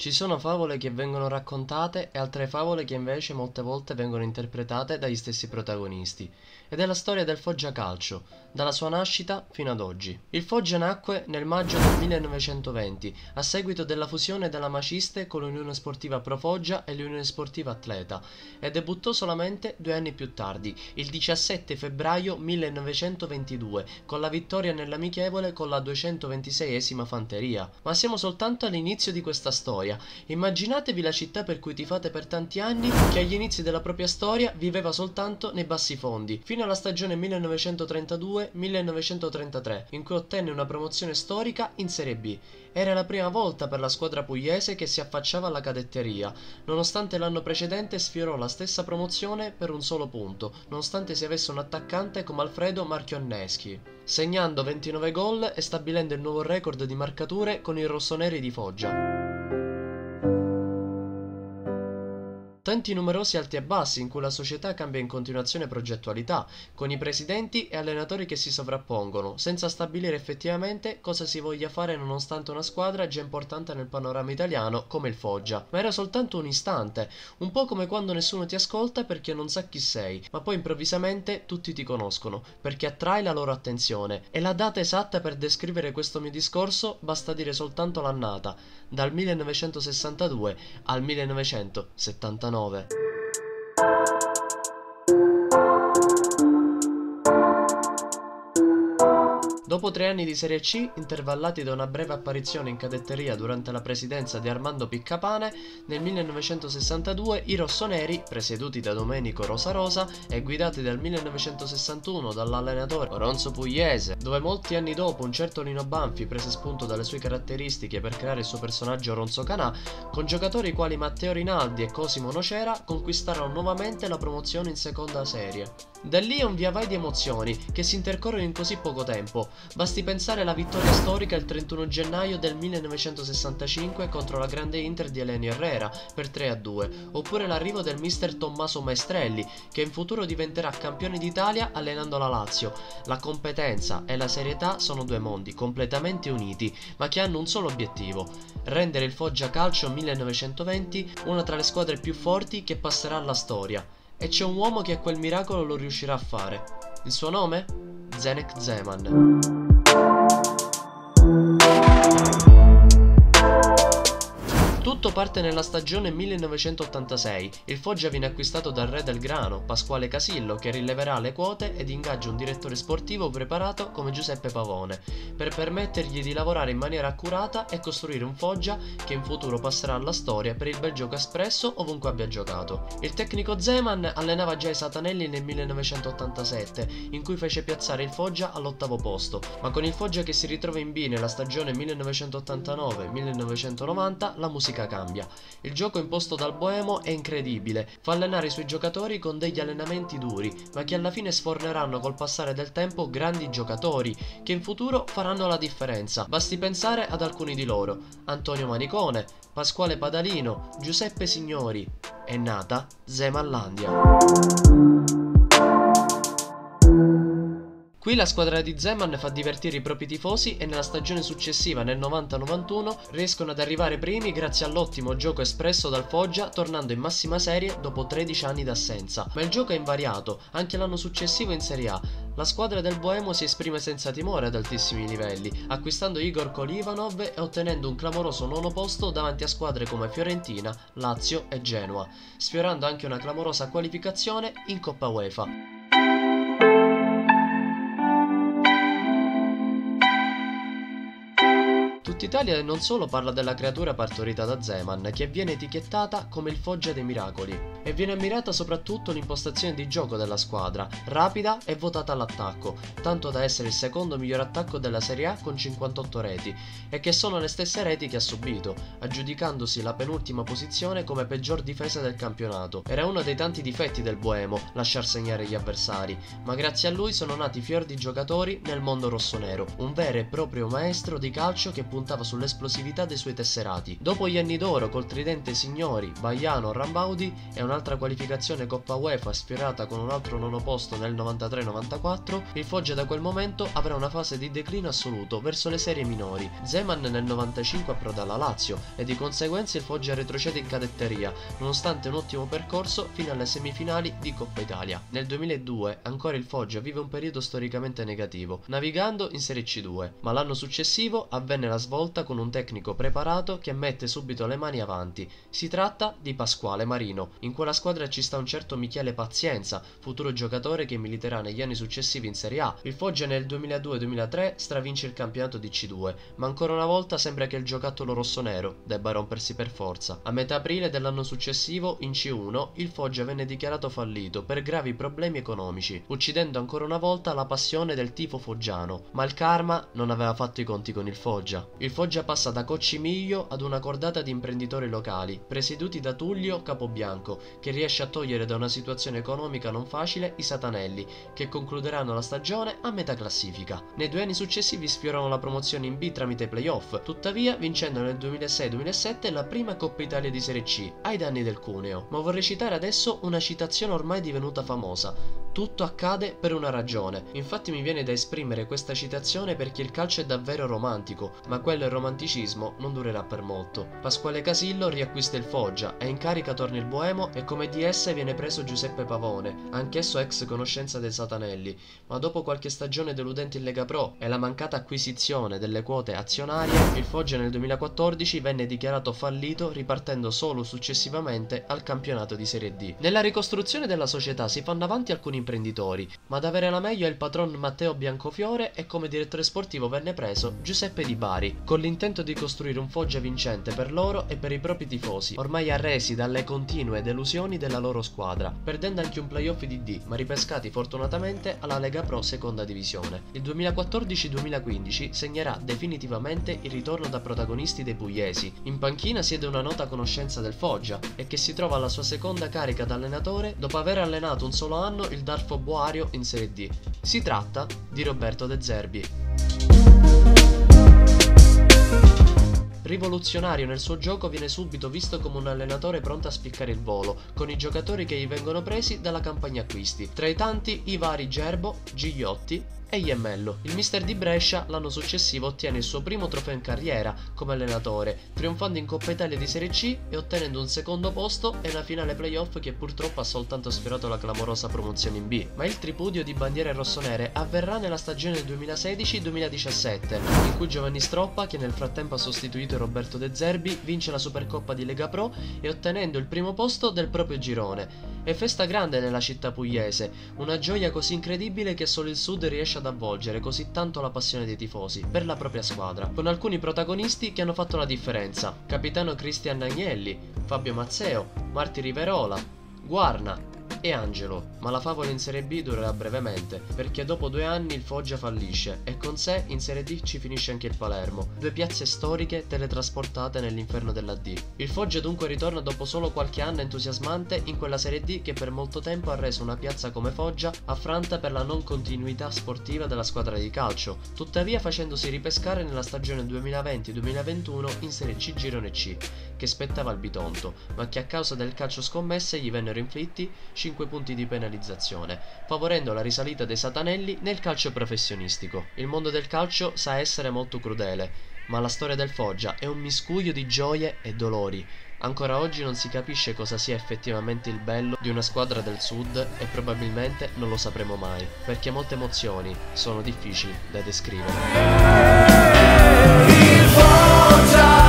Ci sono favole che vengono raccontate e altre favole che invece molte volte vengono interpretate dagli stessi protagonisti. Ed è la storia del Foggia Calcio, dalla sua nascita fino ad oggi. Il Foggia nacque nel maggio del 1920, a seguito della fusione della Maciste con l'Unione Sportiva Pro Foggia e l'Unione Sportiva Atleta, e debuttò solamente due anni più tardi, il 17 febbraio 1922, con la vittoria nell'amichevole con la 226esima Fanteria. Ma siamo soltanto all'inizio di questa storia storia. Immaginatevi la città per cui tifate per tanti anni, che agli inizi della propria storia viveva soltanto nei bassi fondi, fino alla stagione 1932-1933, in cui ottenne una promozione storica in Serie B. Era la prima volta per la squadra pugliese che si affacciava alla cadetteria, nonostante l'anno precedente sfiorò la stessa promozione per un solo punto, nonostante si avesse un attaccante come Alfredo Marchionneschi, segnando 29 gol e stabilendo il nuovo record di marcature con i rossoneri di Foggia. Tanti numerosi alti e bassi in cui la società cambia in continuazione progettualità, con i presidenti e allenatori che si sovrappongono, senza stabilire effettivamente cosa si voglia fare nonostante una squadra già importante nel panorama italiano come il Foggia. Ma era soltanto un istante, un po' come quando nessuno ti ascolta perché non sa chi sei, ma poi improvvisamente tutti ti conoscono, perché attrai la loro attenzione. E la data esatta per descrivere questo mio discorso basta dire soltanto l'annata, dal 1962 al 1979. 1999 Dopo tre anni di Serie C, intervallati da una breve apparizione in cadetteria durante la presidenza di Armando Piccapane, nel 1962 i rossoneri, presieduti da Domenico Rosarosa e guidati dal 1961 dall'allenatore Ronzo Pugliese, dove molti anni dopo un certo Lino Banfi prese spunto dalle sue caratteristiche per creare il suo personaggio Ronzo Canà, con giocatori quali Matteo Rinaldi e Cosimo Nocera conquistarono nuovamente la promozione in seconda serie. Da lì è un via vai di emozioni che si intercorrono in così poco tempo, Basti pensare alla vittoria storica il 31 gennaio del 1965 contro la grande Inter di Elenio Herrera per 3 a 2, oppure l'arrivo del mister Tommaso Maestrelli, che in futuro diventerà campione d'Italia allenando la Lazio. La competenza e la serietà sono due mondi completamente uniti, ma che hanno un solo obiettivo: rendere il Foggia Calcio 1920 una tra le squadre più forti che passerà alla storia. E c'è un uomo che a quel miracolo lo riuscirà a fare. Il suo nome? Zenek Zeman. Tutto parte nella stagione 1986. Il Foggia viene acquistato dal re del grano, Pasquale Casillo, che rileverà le quote ed ingaggia un direttore sportivo preparato come Giuseppe Pavone, per permettergli di lavorare in maniera accurata e costruire un Foggia che in futuro passerà alla storia per il bel gioco espresso ovunque abbia giocato. Il tecnico Zeman allenava già i Satanelli nel 1987, in cui fece piazzare il Foggia all'ottavo posto, ma con il Foggia che si ritrova in B nella stagione 1989-1990 la musica cambia. Il gioco imposto dal Boemo è incredibile, fa allenare i suoi giocatori con degli allenamenti duri, ma che alla fine sforneranno col passare del tempo grandi giocatori, che in futuro faranno la differenza. Basti pensare ad alcuni di loro, Antonio Manicone, Pasquale Padalino, Giuseppe Signori. È nata Zemallandia. Qui la squadra di Zeman fa divertire i propri tifosi e nella stagione successiva, nel 90-91, riescono ad arrivare primi grazie all'ottimo gioco espresso dal Foggia, tornando in massima serie dopo 13 anni d'assenza. Ma il gioco è invariato, anche l'anno successivo in Serie A. La squadra del Boemo si esprime senza timore ad altissimi livelli, acquistando Igor Kolivanov e ottenendo un clamoroso nono posto davanti a squadre come Fiorentina, Lazio e Genoa, sfiorando anche una clamorosa qualificazione in Coppa UEFA. Tutta Italia non solo parla della creatura partorita da Zeman, che viene etichettata come il Foggia dei Miracoli, e viene ammirata soprattutto l'impostazione di gioco della squadra, rapida e votata all'attacco, tanto da essere il secondo miglior attacco della Serie A con 58 reti, e che sono le stesse reti che ha subito, aggiudicandosi la penultima posizione come peggior difesa del campionato. Era uno dei tanti difetti del Boemo, lasciar segnare gli avversari, ma grazie a lui sono nati fior di giocatori nel mondo rossonero, un vero e proprio maestro di calcio che punta puntava sull'esplosività dei suoi tesserati. Dopo gli anni d'oro col tridente Signori, Baiano, Rambaudi altro un'altra qualificazione Coppa UEFA sfiorata con un altro nono posto nel 93-94, il Foggia da quel momento avrà una fase di declino assoluto verso le serie minori. Zeman nel 95 approda alla Lazio e di conseguenza il Foggia retrocede in cadetteria, nonostante un ottimo percorso fino alle semifinali di Coppa Italia. Nel 2002 ancora il Foggia vive un periodo storicamente negativo, navigando in Serie C2, ma l'anno successivo avvenne la svolta con un tecnico preparato che mette subito le mani avanti. Si tratta di Pasquale Marino. In quella squadra ci sta un certo Michele Pazienza, futuro giocatore che militerà negli anni successivi in Serie A. Il Foggia nel 2002-2003 stravince il campionato di C2, ma ancora una volta sembra che il giocattolo rossonero debba rompersi per forza. A metà aprile dell'anno successivo, in C1, il Foggia venne dichiarato fallito per gravi problemi economici, uccidendo ancora una volta la passione del tifo foggiano. Ma il karma non aveva fatto i conti con il Foggia. Il Foggia passa da Coccimiglio ad una cordata di imprenditori locali, presieduti da Tullio Capobianco, che riesce a togliere da una situazione economica non facile i Satanelli, che concluderanno la stagione a metà classifica. Nei due anni successivi sfiorano la promozione in B tramite playoff, tuttavia vincendo nel 2006-2007 la prima Coppa Italia di Serie C, ai danni del Cuneo. Ma vorrei citare adesso una citazione ormai divenuta famosa. Tutto accade per una ragione. Infatti mi viene da esprimere questa citazione perché il calcio è davvero romantico, ma quello il romanticismo non durerà per molto. Pasquale Casillo riacquista il Foggia e in carica torna il Boemo e come DS viene preso Giuseppe Pavone, anch'esso ex conoscenza dei Satanelli, ma dopo qualche stagione deludente in Lega Pro e la mancata acquisizione delle quote azionarie, il Foggia nel 2014 venne dichiarato fallito ripartendo solo successivamente al campionato di Serie D. Nella ricostruzione della società si fanno avanti alcuni imprenditori, ma ad avere la meglio è il patron Matteo Biancofiore e come direttore sportivo venne preso Giuseppe Di Bari, con l'intento di costruire un Foggia vincente per loro e per i propri tifosi, ormai arresi dalle continue delusioni della loro squadra, perdendo anche un playoff di D, ma ripescati fortunatamente alla Lega Pro seconda divisione. Il 2014-2015 segnerà definitivamente il ritorno da protagonisti dei pugliesi. In panchina siede una nota conoscenza del Foggia e che si trova alla sua seconda carica da allenatore dopo aver allenato un solo anno il Darfo Boario in Serie D. Si tratta di Roberto De Zerbi. Rivoluzionario nel suo gioco viene subito visto come un allenatore pronto a spiccare il volo, con i giocatori che gli vengono presi dalla campagna acquisti. Tra i tanti i vari Gerbo, Gigliotti, e Iemmello. Il mister di Brescia l'anno successivo ottiene il suo primo trofeo in carriera come allenatore, trionfando in Coppa Italia di Serie C e ottenendo un secondo posto e una finale playoff che purtroppo ha soltanto sfiorato la clamorosa promozione in B. Ma il tripudio di bandiere rossonere avverrà nella stagione 2016-2017, in cui Giovanni Stroppa, che nel frattempo ha sostituito Roberto De Zerbi, vince la Supercoppa di Lega Pro e ottenendo il primo posto del proprio girone. È festa grande nella città pugliese, una gioia così incredibile che solo il sud riesce ad avvolgere così tanto la passione dei tifosi per la propria squadra, con alcuni protagonisti che hanno fatto la differenza. Capitano Cristian Agnelli, Fabio Mazzeo, Marti Riverola, Guarna, e Angelo, ma la favola in Serie B durerà brevemente, perché dopo due anni il Foggia fallisce e con sé in Serie D ci finisce anche il Palermo, due piazze storiche teletrasportate nell'inferno della D. Il Foggia dunque ritorna dopo solo qualche anno entusiasmante in quella Serie D che per molto tempo ha reso una piazza come Foggia affranta per la non continuità sportiva della squadra di calcio, tuttavia facendosi ripescare nella stagione 2020-2021 in Serie C Girone C, che spettava al Bitonto, ma che a causa del calcio scommesse gli vennero inflitti 5 punti di penalizzazione, favorendo la risalita dei Satanelli nel calcio professionistico. Il mondo del calcio sa essere molto crudele, ma la storia del Foggia è un miscuglio di gioie e dolori. Ancora oggi non si capisce cosa sia effettivamente il bello di una squadra del sud e probabilmente non lo sapremo mai, perché molte emozioni sono difficili da descrivere. Il Foggia